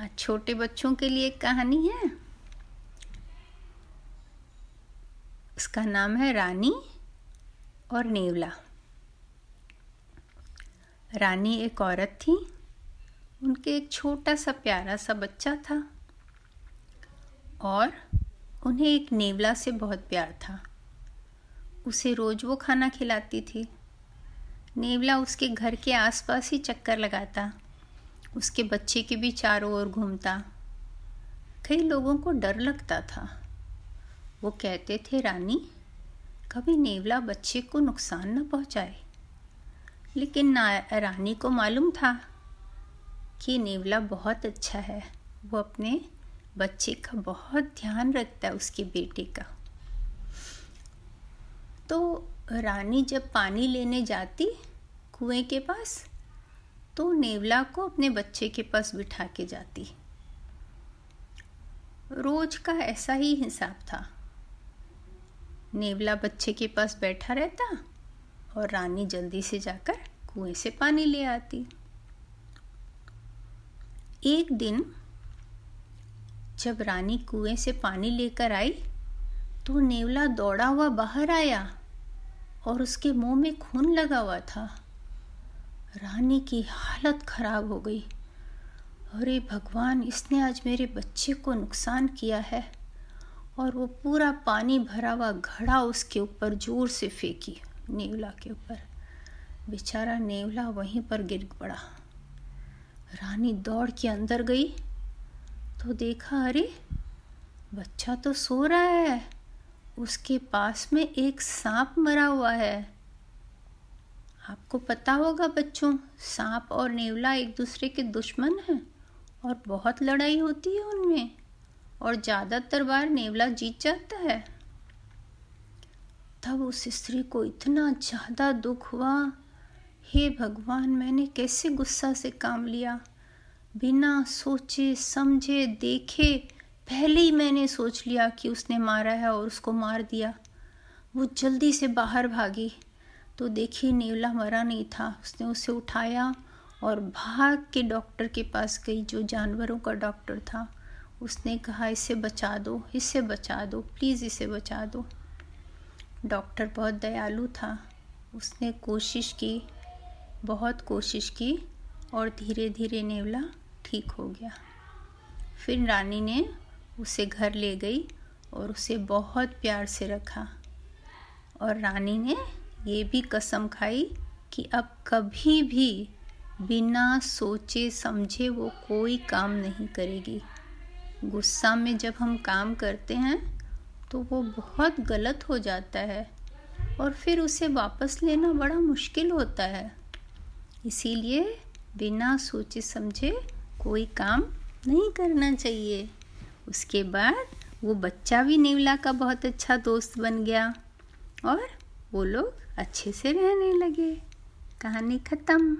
आज छोटे बच्चों के लिए एक कहानी है। उसका नाम है रानी और नेवला। रानी एक औरत थी, उनके एक छोटा सा प्यारा सा बच्चा था और उन्हें एक नेवला से बहुत प्यार था। उसे रोज वो खाना खिलाती थी। नेवला उसके घर के आसपास ही चक्कर लगाता उसके बच्चे के भी चारों ओर घूमता। कई लोगों को डर लगता था। वो कहते थे, रानी, कभी नेवला बच्चे को नुकसान न पहुँचाए। लेकिन ना, रानी को मालूम था कि नेवला बहुत अच्छा है। वो अपने बच्चे का बहुत ध्यान रखता है उसके बेटे का। तो रानी जब पानी लेने जाती कुएँ के पास तो नेवला को अपने बच्चे के पास बिठा के जाती। रोज का ऐसा ही हिसाब था। नेवला बच्चे के पास बैठा रहता और रानी जल्दी से जाकर कुएँ से पानी ले आती। एक दिन जब रानी कुएँ से पानी लेकर आई तो नेवला दौड़ा हुआ बाहर आया और उसके मुँह में खून लगा हुआ था। रानी की हालत खराब हो गई। अरे भगवान, इसने आज मेरे बच्चे को नुकसान किया है और वो पूरा पानी भरा हुआ घड़ा उसके ऊपर ज़ोर से फेंकी, नेवला के ऊपर। बेचारा नेवला वहीं पर गिर पड़ा। रानी दौड़ के अंदर गई तो देखा, अरे, बच्चा तो सो रहा है। उसके पास में एक सांप मरा हुआ है। आपको पता होगा बच्चों, सांप और नेवला एक दूसरे के दुश्मन हैं और बहुत लड़ाई होती है उनमें और ज़्यादातर बार नेवला जीत जाता है। तब उस स्त्री को इतना ज़्यादा दुख हुआ, हे भगवान, मैंने कैसे गुस्सा से काम लिया? बिना सोचे, समझे, देखे, पहले ही मैंने सोच लिया कि उसने मारा है और उसको मार दिया। वो जल्दी से बाहर भागी। तो देखिए नेवला मरा नहीं था। उसने उसे उठाया और भाग के डॉक्टर के पास गई, जो जानवरों का डॉक्टर था। उसने कहा, इसे बचा दो, इसे बचा दो, प्लीज़ इसे बचा दो। डॉक्टर बहुत दयालु था। उसने कोशिश की, बहुत कोशिश की और धीरे धीरे नेवला ठीक हो गया। फिर रानी ने उसे घर ले गई और उसे बहुत प्यार से रखा और रानी ने ये भी कसम खाई कि अब कभी भी बिना सोचे समझे वो कोई काम नहीं करेगी। गुस्सा में जब हम काम करते हैं तो वो बहुत गलत हो जाता है और फिर उसे वापस लेना बड़ा मुश्किल होता है। इसीलिए बिना सोचे समझे कोई काम नहीं करना चाहिए। उसके बाद वो बच्चा भी नेवला का बहुत अच्छा दोस्त बन गया और वो लोग अच्छे से रहने लगे। कहानी ख़त्म।